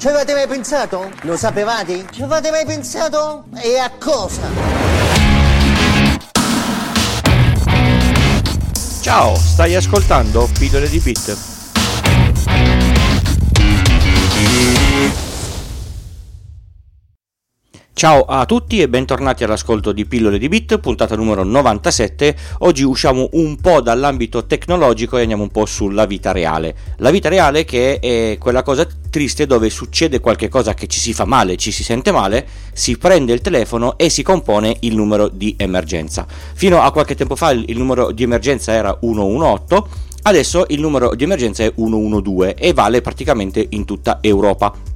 Ci avete mai pensato? Lo sapevate? Ci avete mai pensato? E a cosa? Ciao, stai ascoltando Pillole di Bit. Ciao a tutti e bentornati all'ascolto di Pillole di Bit, puntata numero 97. Oggi usciamo un po' dall'ambito tecnologico e andiamo un po' sulla vita reale. La vita reale che è quella cosa triste dove succede qualcosa che ci si fa male, ci si sente male, si prende il telefono e si compone il numero di emergenza. Fino a qualche tempo fa il numero di emergenza era 118, adesso il numero di emergenza è 112 e vale praticamente in tutta Europa.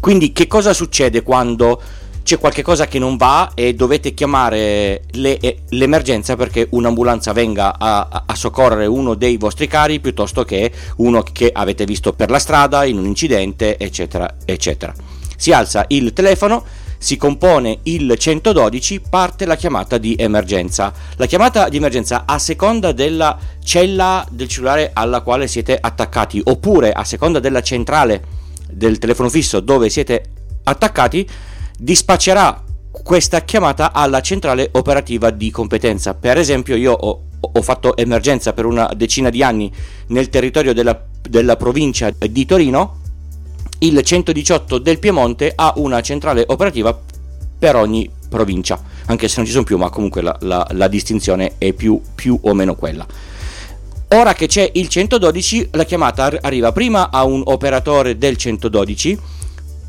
Quindi che cosa succede quando c'è qualcosa che non va e dovete chiamare le, eh, l'emergenza perché un'ambulanza venga a, a, soccorrere uno dei vostri cari piuttosto che uno che avete visto per la strada in un incidente eccetera eccetera. Si alza il telefono si compone il 112 parte la chiamata di emergenza. La chiamata di emergenza a seconda della cella del cellulare alla quale siete attaccati oppure a seconda della centrale del telefono fisso dove siete attaccati dispaccerà questa chiamata alla centrale operativa di competenza. Per esempio, io ho, ho fatto emergenza per una decina di anni nel territorio della, della, provincia di Torino. Il 118 del Piemonte ha una centrale operativa per ogni provincia, anche se non ci sono più, ma comunque la, la, la distinzione è più, più o meno quella. Ora che c'è il 112, la chiamata arriva prima a un operatore del 112.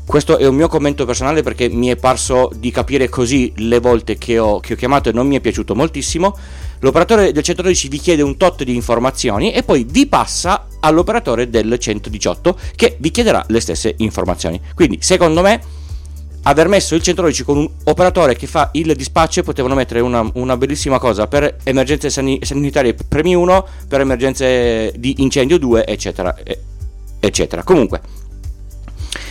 Questo è un mio commento personale perché mi è parso di capire così le volte che ho, che ho chiamato e non mi è piaciuto moltissimo. L'operatore del 112 vi chiede un tot di informazioni e poi vi passa all'operatore del 118 che vi chiederà le stesse informazioni. Quindi, secondo me, aver messo il 112 con un operatore che fa il dispaccio potevano mettere una, una bellissima cosa per emergenze sanitarie premi 1 per emergenze di incendio 2 eccetera eccetera. Comunque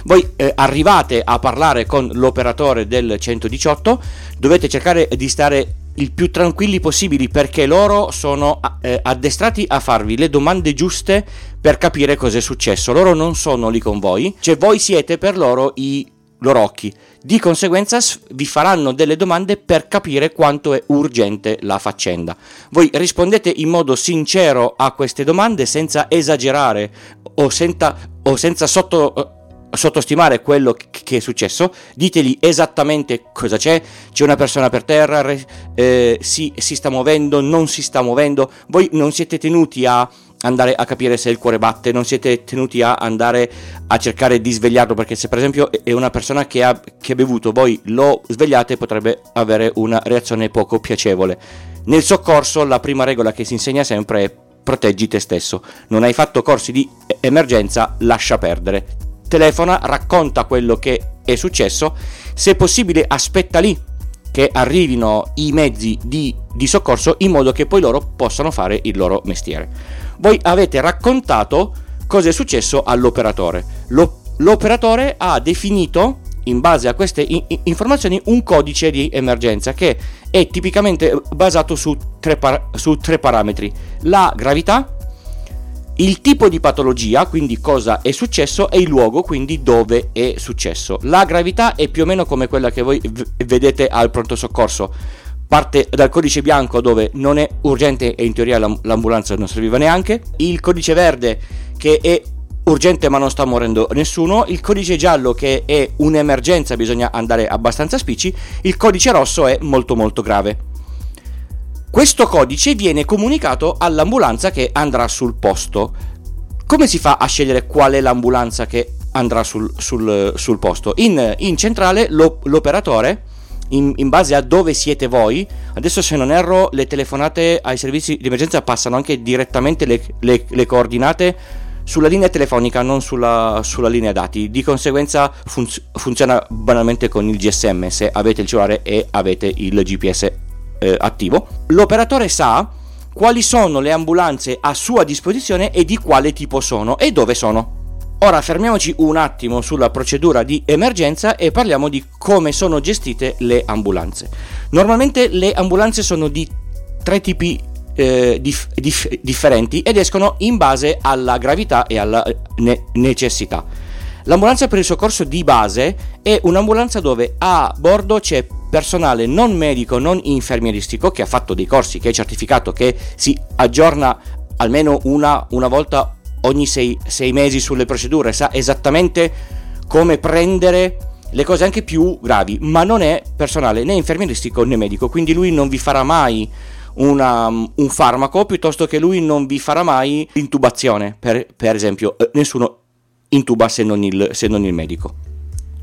voi eh, arrivate a parlare con l'operatore del 118 dovete cercare di stare il più tranquilli possibili perché loro sono eh, addestrati a farvi le domande giuste per capire cosa è successo. Loro non sono lì con voi cioè voi siete per loro i loro occhi. Di conseguenza vi faranno delle domande per capire quanto è urgente la faccenda. Voi rispondete in modo sincero a queste domande senza esagerare o, senta, o senza sotto, eh, sottostimare quello che è successo. Ditegli esattamente cosa c'è. C'è una persona per terra, eh, si, si sta muovendo, non si sta muovendo. Voi non siete tenuti a andare a capire se il cuore batte, non siete tenuti a andare a cercare di svegliarlo perché se per esempio è una persona che ha, che ha bevuto, voi lo svegliate potrebbe avere una reazione poco piacevole. Nel soccorso la prima regola che si insegna sempre è proteggi te stesso, non hai fatto corsi di emergenza, lascia perdere. Telefona, racconta quello che è successo, se possibile aspetta lì che arrivino i mezzi di, di soccorso in modo che poi loro possano fare il loro mestiere voi avete raccontato cosa è successo all'operatore. Lo, l'operatore ha definito, in base a queste in, informazioni, un codice di emergenza che è tipicamente basato su tre, par- su tre parametri. La gravità, il tipo di patologia, quindi cosa è successo, e il luogo, quindi dove è successo. La gravità è più o meno come quella che voi v- vedete al pronto soccorso parte dal codice bianco dove non è urgente e in teoria l'ambulanza non serviva neanche, il codice verde che è urgente ma non sta morendo nessuno, il codice giallo che è un'emergenza, bisogna andare abbastanza spicci, il codice rosso è molto molto grave. Questo codice viene comunicato all'ambulanza che andrà sul posto. Come si fa a scegliere qual è l'ambulanza che andrà sul, sul, sul posto? In, in centrale lo, l'operatore in, in, base a dove siete voi. Adesso, se non erro, le telefonate ai servizi di emergenza passano anche direttamente le, le, le coordinate sulla linea telefonica, non sulla, sulla linea dati. Di conseguenza fun- funziona banalmente con il GSM se avete il cellulare e avete il GPS eh, attivo. L'operatore sa quali sono le ambulanze a sua disposizione e di quale tipo sono e dove sono. Ora fermiamoci un attimo sulla procedura di emergenza e parliamo di come sono gestite le ambulanze. Normalmente le ambulanze sono di tre tipi eh, dif- dif- differenti ed escono in base alla gravità e alla ne- necessità. L'ambulanza per il soccorso di base è un'ambulanza dove a bordo c'è personale non medico, non infermieristico che ha fatto dei corsi, che è certificato, che si aggiorna almeno una, una volta ogni sei, sei mesi sulle procedure, sa esattamente come prendere le cose anche più gravi, ma non è personale né infermieristico né medico, quindi lui non vi farà mai una, un farmaco piuttosto che lui non vi farà mai intubazione, per, per esempio, eh, nessuno intuba se non, il, se non il medico.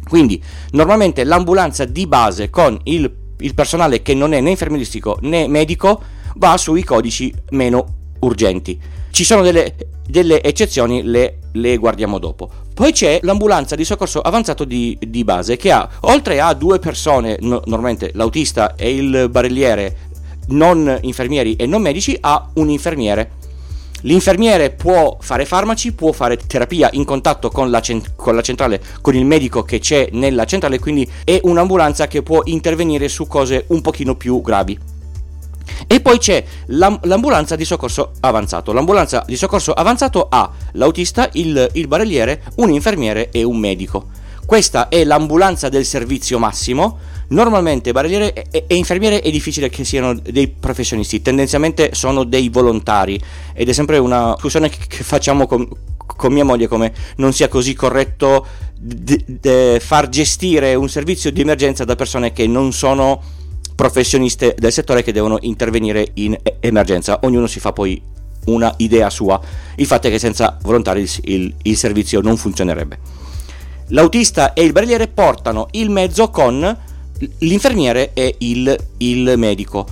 Quindi normalmente l'ambulanza di base con il, il personale che non è né infermieristico né medico va sui codici meno urgenti. Ci sono delle, delle eccezioni, le, le, guardiamo dopo. Poi c'è l'ambulanza di soccorso avanzato di, di base che ha, oltre a due persone, no, normalmente l'autista e il barelliere, non infermieri e non medici, ha un infermiere L'infermiere può fare farmaci, può fare terapia in contatto con la, cent- con la, centrale, con il medico che c'è nella centrale, quindi è un'ambulanza che può intervenire su cose un pochino più gravi. E poi c'è l'am- l'ambulanza di soccorso avanzato. L'ambulanza di soccorso avanzato ha l'autista, il, il barelliere, un infermiere e un medico. Questa è l'ambulanza del servizio massimo Normalmente barelliere e, e, infermiere è difficile che siano dei professionisti, tendenzialmente sono dei volontari ed è sempre una discussione che, facciamo con, con, mia moglie come non sia così corretto d- d- far gestire un servizio di emergenza da persone che non sono professioniste del settore che devono intervenire in emergenza. Ognuno si fa poi una idea sua. Il fatto è che senza volontari il, il, il servizio non funzionerebbe. L'autista e il barelliere portano il mezzo con l'infermiere e il, il medico.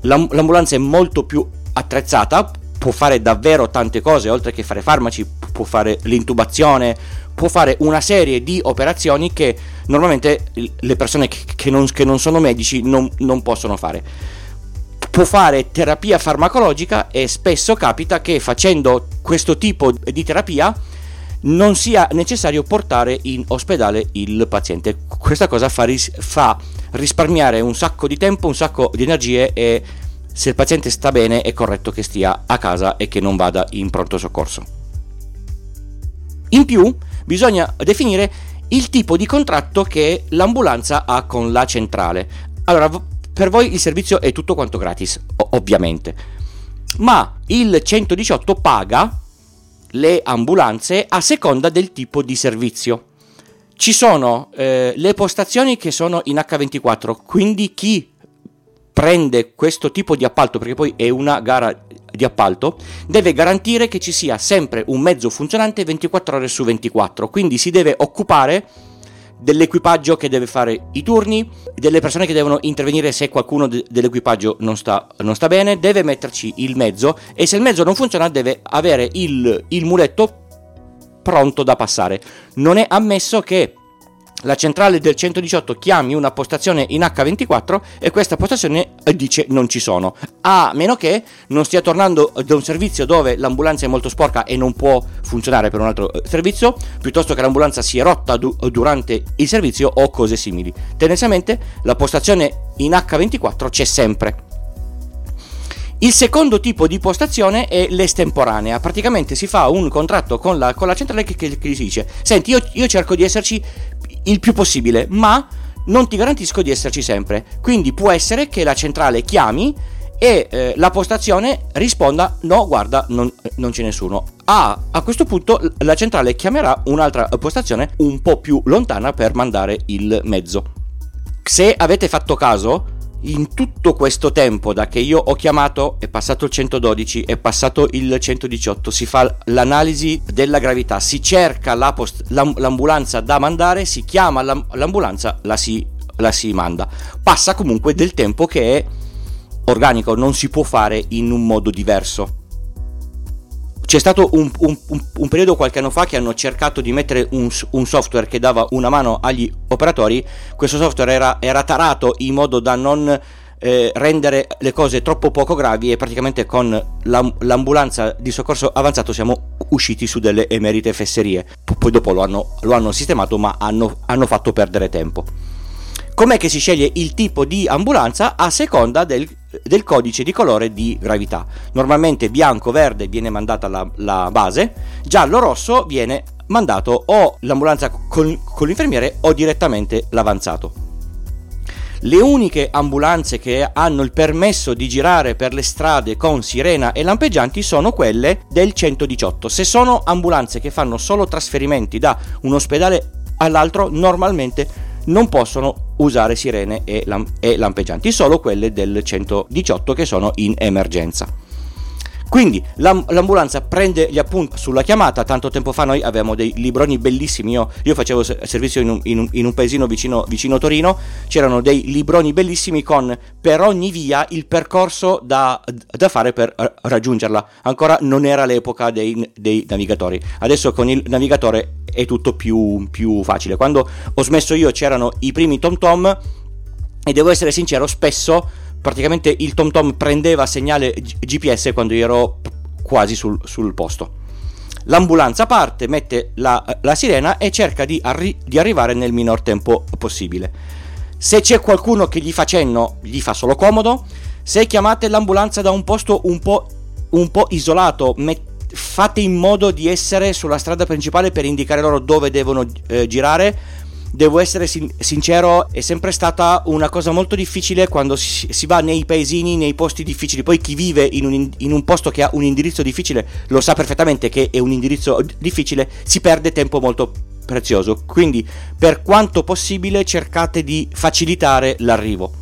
l'ambulanza è molto più attrezzata, può fare davvero tante cose, oltre che fare farmaci, può fare l'intubazione, può fare una serie di operazioni che normalmente le persone che non, che non sono medici non, non possono fare. Può fare terapia farmacologica e spesso capita che facendo questo tipo di terapia non sia necessario portare in ospedale il paziente. Questa cosa fa, ris- fa risparmiare un sacco di tempo, un sacco di energie e se il paziente sta bene è corretto che stia a casa e che non vada in pronto soccorso. In più bisogna definire il tipo di contratto che l'ambulanza ha con la centrale. Allora, per voi il servizio è tutto quanto gratis, ovviamente, ma il 118 paga le ambulanze a seconda del tipo di servizio. Ci sono eh, le postazioni che sono in H24, quindi chi prende questo tipo di appalto, perché poi è una gara di appalto, deve garantire che ci sia sempre un mezzo funzionante 24 ore su 24, quindi si deve occupare dell'equipaggio che deve fare i turni, delle persone che devono intervenire se qualcuno de- dell'equipaggio non sta, non sta, bene, deve metterci il mezzo e se il mezzo non funziona deve avere il, il muletto pronto da passare. Non è ammesso che la centrale del 118 chiami una postazione in H24 e questa postazione dice non ci sono, a meno che non stia tornando da un servizio dove l'ambulanza è molto sporca e non può funzionare per un altro eh, servizio, piuttosto che l'ambulanza si è rotta du- durante il servizio o cose simili. Tendenzialmente la postazione in H24 c'è sempre. Il secondo tipo di postazione è l'estemporanea, praticamente si fa un contratto con la, con la centrale che, che, che, dice, senti io, io cerco di esserci il più possibile, ma non ti garantisco di esserci sempre. Quindi può essere che la centrale chiami e eh, la postazione risponda no guarda non, non c'è nessuno ah, a questo punto la centrale chiamerà un'altra postazione un po' più lontana per mandare il mezzo se avete fatto caso in tutto questo tempo da che io ho chiamato è passato il 112 è passato il 118 si fa l'analisi della gravità si cerca la post, l'ambulanza da mandare si chiama l'ambulanza la si, la si manda. Passa comunque del tempo che è organico non si può fare in un modo diverso c'è stato un, un, un, un, periodo qualche anno fa che hanno cercato di mettere un, software che dava una mano agli operatori. Questo software era, era tarato in modo da non eh, rendere le cose troppo poco gravi e praticamente con l'ambulanza di soccorso avanzato siamo usciti su delle emerite fesserie. Poi dopo lo hanno, lo hanno sistemato ma hanno, hanno fatto perdere tempo. Com'è che si sceglie il tipo di ambulanza a seconda del del codice di colore di gravità. Normalmente bianco-verde viene mandata la, la base, giallo-rosso viene mandato o l'ambulanza con, con l'infermiere o direttamente l'avanzato. Le uniche ambulanze che hanno il permesso di girare per le strade con sirena e lampeggianti sono quelle del 118. Se sono ambulanze che fanno solo trasferimenti da un ospedale all'altro, normalmente non possono usare sirene e, lamp- e lampeggianti, solo quelle del 118 che sono in emergenza. Quindi l'ambulanza prende gli appunti sulla chiamata, tanto tempo fa noi avevamo dei libroni bellissimi, io, io facevo servizio in un, in, un, in un, paesino vicino, vicino Torino, c'erano dei libroni bellissimi con per ogni via il percorso da, da fare per raggiungerla, ancora non era l'epoca dei, dei navigatori, adesso con il navigatore è tutto più, più facile, quando ho smesso io c'erano i primi Tom Tom e devo essere sincero, spesso praticamente il TomTom prendeva segnale GPS quando io ero quasi sul, sul posto. L'ambulanza parte, mette la, la sirena e cerca di, arri- di, arrivare nel minor tempo possibile. Se c'è qualcuno che gli fa cenno, gli fa solo comodo. Se chiamate l'ambulanza da un posto un po', un po isolato, met- fate in modo di essere sulla strada principale per indicare loro dove devono eh, girare devo essere sin- sincero, è sempre stata una cosa molto difficile quando si, si, va nei paesini, nei posti difficili. Poi chi vive in un, in un, posto che ha un indirizzo difficile lo sa perfettamente che è un indirizzo difficile, si perde tempo molto prezioso. Quindi, per quanto possibile, cercate di facilitare l'arrivo.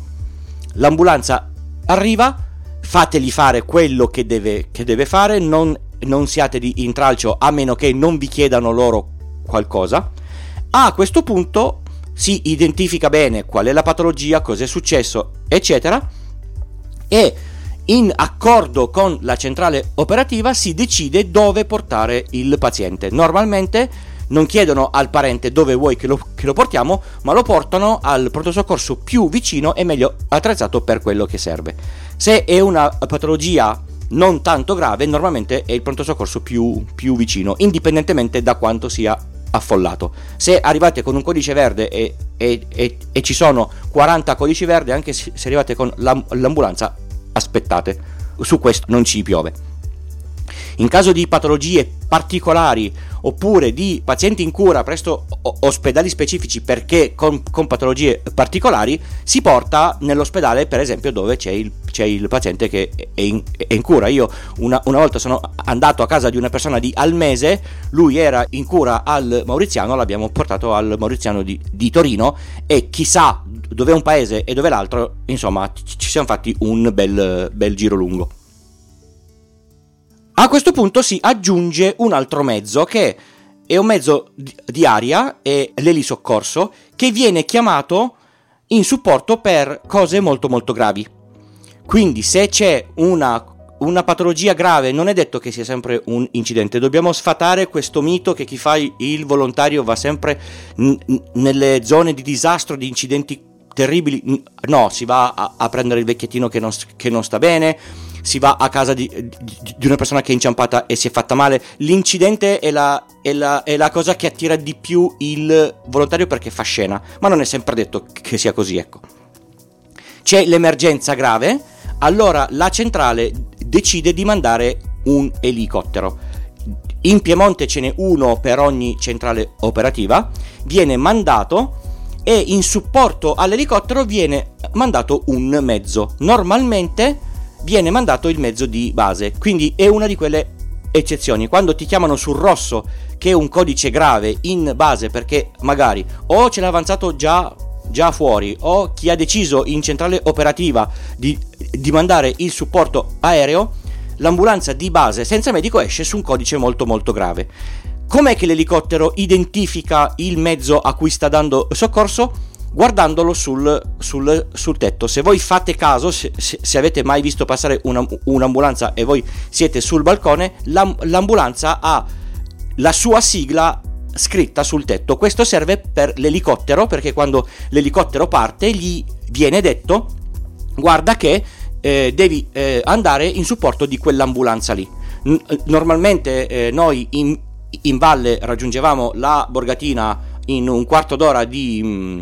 L'ambulanza arriva, fateli fare quello che deve, che deve fare, non, non siate di intralcio a meno che non vi chiedano loro qualcosa a questo punto si identifica bene qual è la patologia, cosa è successo, eccetera, e in accordo con la centrale operativa si decide dove portare il paziente. Normalmente non chiedono al parente dove vuoi che lo, che lo, portiamo, ma lo portano al pronto soccorso più vicino e meglio attrezzato per quello che serve. Se è una patologia non tanto grave, normalmente è il pronto soccorso più, più vicino, indipendentemente da quanto sia affollato. Se arrivate con un codice verde e, e, e, e ci sono 40 codici verdi, anche se arrivate con l'ambulanza, aspettate. Su questo non ci piove. In caso di patologie particolari oppure di pazienti in cura presso ospedali specifici perché con, con patologie particolari, si porta nell'ospedale, per esempio, dove c'è il, c'è il paziente che è in, è in cura. Io una, una, volta sono andato a casa di una persona di Almese, lui era in cura al Mauriziano, l'abbiamo portato al Mauriziano di, di Torino e chissà dove è un paese e dove l'altro, insomma, ci siamo fatti un bel, bel giro lungo. A questo punto si aggiunge un altro mezzo che è un mezzo di aria, è l'elisoccorso, che viene chiamato in supporto per cose molto molto gravi. Quindi se c'è una, una patologia grave non è detto che sia sempre un incidente, dobbiamo sfatare questo mito che chi fa il volontario va sempre n- nelle zone di disastro, di incidenti terribili, no, si va a, a prendere il vecchiettino che non, che non sta bene, si va a casa di, di, di, una persona che è inciampata e si è fatta male. L'incidente è la, è, la, è la, cosa che attira di più il volontario perché fa scena, ma non è sempre detto che sia così, ecco. C'è l'emergenza grave, allora la centrale decide di mandare un elicottero. In Piemonte ce n'è uno per ogni centrale operativa, viene mandato e in supporto all'elicottero viene mandato un mezzo. Normalmente viene mandato il mezzo di base, quindi è una di quelle eccezioni. Quando ti chiamano sul rosso, che è un codice grave in base perché magari o ce l'ha avanzato già, già fuori o chi ha deciso in centrale operativa di, di mandare il supporto aereo, l'ambulanza di base senza medico esce su un codice molto molto grave. Com'è che l'elicottero identifica il mezzo a cui sta dando soccorso? Guardandolo sul, sul, sul, tetto. Se voi fate caso, se, se avete mai visto passare una, un'ambulanza e voi siete sul balcone, l'ambulanza ha la sua sigla scritta sul tetto. Questo serve per l'elicottero perché quando l'elicottero parte gli viene detto guarda che eh, devi eh, andare in supporto di quell'ambulanza lì. Normalmente eh, noi in, in, valle raggiungevamo la Borgatina in un quarto d'ora di... Mh, mm,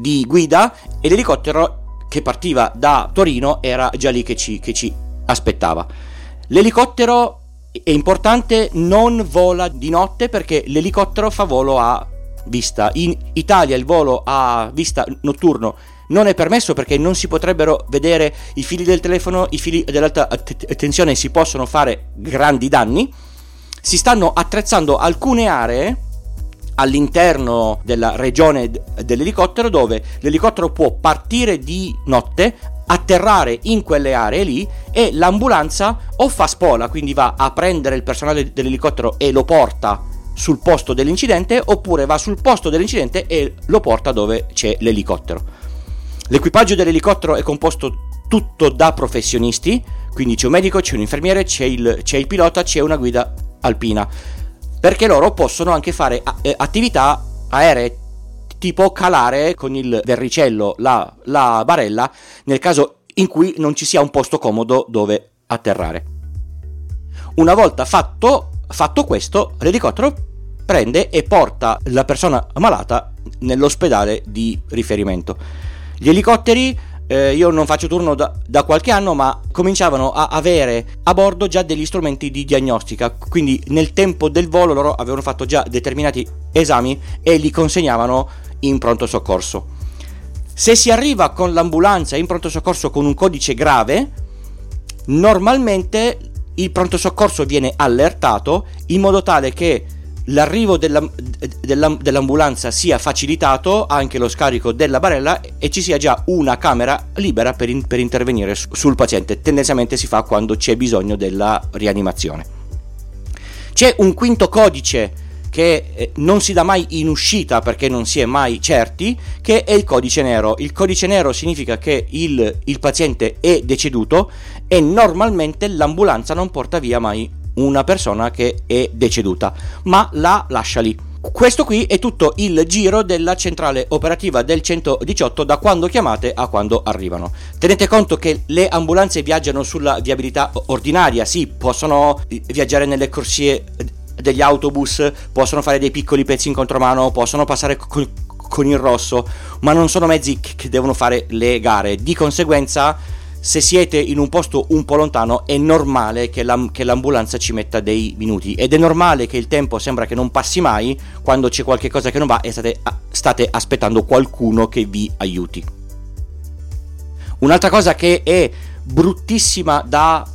di guida e l'elicottero che partiva da Torino era già lì che ci, che ci aspettava. L'elicottero è importante, non vola di notte perché l'elicottero fa volo a vista. In Italia il volo a vista notturno non è permesso perché non si potrebbero vedere i fili del telefono, i fili dell'alta tensione si possono fare grandi danni. Si stanno attrezzando alcune aree all'interno della regione dell'elicottero dove l'elicottero può partire di notte, atterrare in quelle aree lì e l'ambulanza o fa spola, quindi va a prendere il personale dell'elicottero e lo porta sul posto dell'incidente oppure va sul posto dell'incidente e lo porta dove c'è l'elicottero. L'equipaggio dell'elicottero è composto tutto da professionisti, quindi c'è un medico, c'è un infermiere, c'è il, c'è il pilota, c'è una guida alpina, perché loro possono anche fare eh, attività aeree tipo calare con il verricello la, la barella nel caso in cui non ci sia un posto comodo dove atterrare. Una volta fatto, fatto questo, l'elicottero prende e porta la persona malata nell'ospedale di riferimento. Gli elicotteri, eh, io non faccio turno da, da, qualche anno, ma cominciavano a avere a bordo già degli strumenti di diagnostica, quindi nel tempo del volo loro avevano fatto già determinati esami e li consegnavano in pronto soccorso. Se si arriva con l'ambulanza in pronto soccorso con un codice grave, normalmente il pronto soccorso viene allertato in modo tale che l'arrivo della, della, dell'ambulanza sia facilitato, anche lo scarico della barella e ci sia già una camera libera per, in, per intervenire sul paziente. Tendenzialmente si fa quando c'è bisogno della rianimazione. C'è un quinto codice che eh, non si dà mai in uscita perché non si è mai certi, che è il codice nero. Il codice nero significa che il, il paziente è deceduto e normalmente l'ambulanza non porta via mai una persona che è deceduta, ma la lascia lì. Questo qui è tutto il giro della centrale operativa del 118 da quando chiamate a quando arrivano. Tenete conto che le ambulanze viaggiano sulla viabilità ordinaria, sì, possono viaggiare nelle corsie degli autobus, possono fare dei piccoli pezzi in contromano, possono passare con, con il rosso, ma non sono mezzi che devono fare le gare. Di conseguenza se siete in un posto un po' lontano è normale che, l'am- che, l'ambulanza ci metta dei minuti ed è normale che il tempo sembra che non passi mai quando c'è qualche cosa che non va e state, state aspettando qualcuno che vi aiuti. Un'altra cosa che è bruttissima da,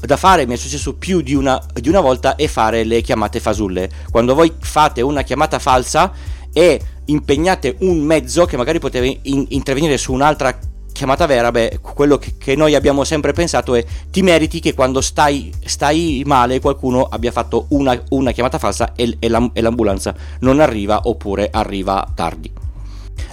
da fare, mi è successo più di una, di una volta, è fare le chiamate fasulle. Quando voi fate una chiamata falsa e impegnate un mezzo che magari poteva in- intervenire su un'altra chiamata vera, beh, quello che, che, noi abbiamo sempre pensato è ti meriti che quando stai, stai male qualcuno abbia fatto una, una chiamata falsa e, e, la, e l'ambulanza non arriva oppure arriva tardi.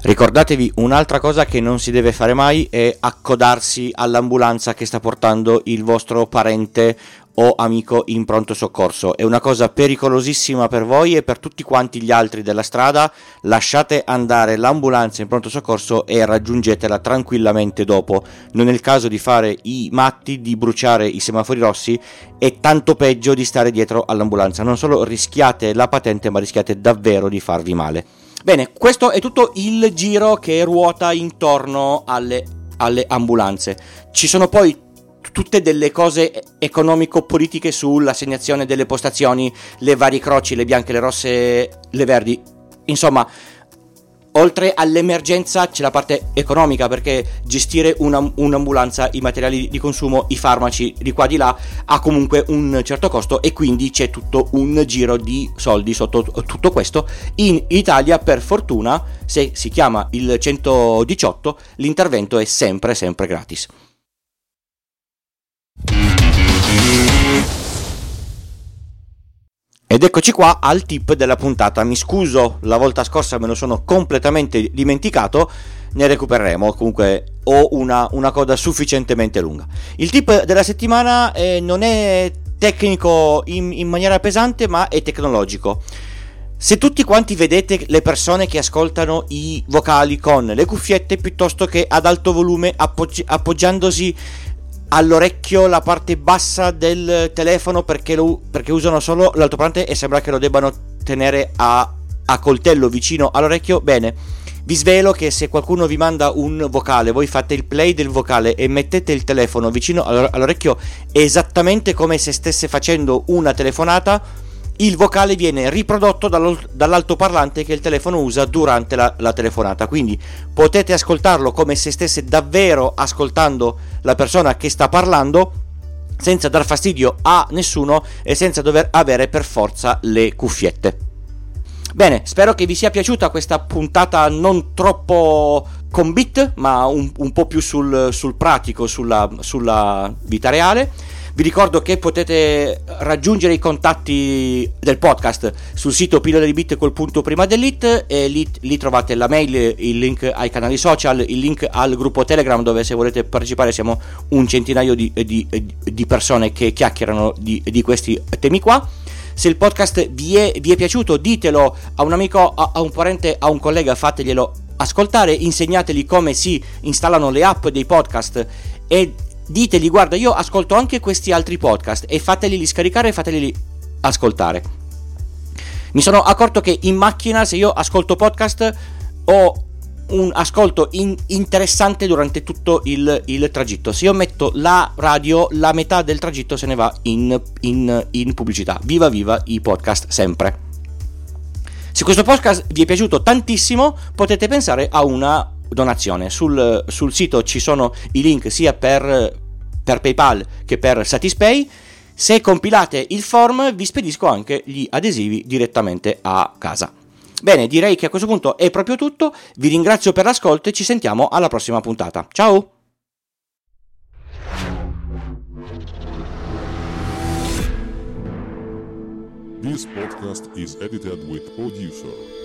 Ricordatevi un'altra cosa che non si deve fare mai è accodarsi all'ambulanza che sta portando il vostro parente o amico in pronto soccorso. È una cosa pericolosissima per voi e per tutti quanti gli altri della strada. Lasciate andare l'ambulanza in pronto soccorso e raggiungetela tranquillamente dopo. Non è il caso di fare i matti, di bruciare i semafori rossi e tanto peggio di stare dietro all'ambulanza. Non solo rischiate la patente, ma rischiate davvero di farvi male. Bene, questo è tutto il giro che ruota intorno alle, alle ambulanze. Ci sono poi tutte delle cose economico-politiche sull'assegnazione delle postazioni, le varie croci, le bianche, le rosse, le verdi. Insomma, oltre all'emergenza c'è la parte economica perché gestire una, un'ambulanza, i materiali di consumo, i farmaci di qua di là ha comunque un certo costo e quindi c'è tutto un giro di soldi sotto tutto questo. In Italia per fortuna se si chiama il 118 l'intervento è sempre sempre gratis. Ed eccoci qua al tip della puntata. Mi scuso, la volta scorsa me lo sono completamente dimenticato, ne recupereremo. Comunque ho una, una coda sufficientemente lunga. Il tip della settimana eh, non è tecnico in, in maniera pesante, ma è tecnologico. Se tutti quanti vedete le persone che ascoltano i vocali con le cuffiette piuttosto che ad alto volume appoggi- appoggiandosi all'orecchio la parte bassa del telefono perché, lo, perché usano solo l'altoparlante e sembra che lo debbano tenere a, a coltello vicino all'orecchio. Bene, Vi svelo che se qualcuno vi manda un vocale, voi fate il play del vocale e mettete il telefono vicino all'orecchio esattamente come se stesse facendo una telefonata, il vocale viene riprodotto dall'altoparlante che il telefono usa durante la, la, telefonata. Quindi potete ascoltarlo come se stesse davvero ascoltando la persona che sta parlando senza dar fastidio a nessuno e senza dover avere per forza le cuffiette. Bene, spero che vi sia piaciuta questa puntata non troppo con bit, ma un, un po' più sul, sul pratico, sulla, sulla vita reale. Vi ricordo che potete raggiungere i contatti del podcast sul sito pillole di bit col punto prima dell'it e lì, lì, trovate la mail, il link ai canali social, il link al gruppo Telegram dove se volete partecipare siamo un centinaio di, di, di persone che chiacchierano di, di questi temi qua. Se il podcast vi è, vi è, piaciuto, ditelo a un amico, a, a, un parente, a un collega, fateglielo ascoltare, insegnateli come si installano le app dei podcast e ditegli guarda io ascolto anche questi altri podcast e fateli scaricare e fateli ascoltare. Mi sono accorto che in macchina se io ascolto podcast ho un ascolto in- interessante durante tutto il, il, tragitto. Se io metto la radio, la metà del tragitto se ne va in, in, in pubblicità. Viva viva i podcast sempre. Se questo podcast vi è piaciuto tantissimo, potete pensare a una donazione. Sul, sul sito ci sono i link sia per, per PayPal che per Satispay. Se compilate il form vi spedisco anche gli adesivi direttamente a casa. Bene, direi che a questo punto è proprio tutto. Vi ringrazio per l'ascolto e ci sentiamo alla prossima puntata. Ciao! This podcast is edited with producer.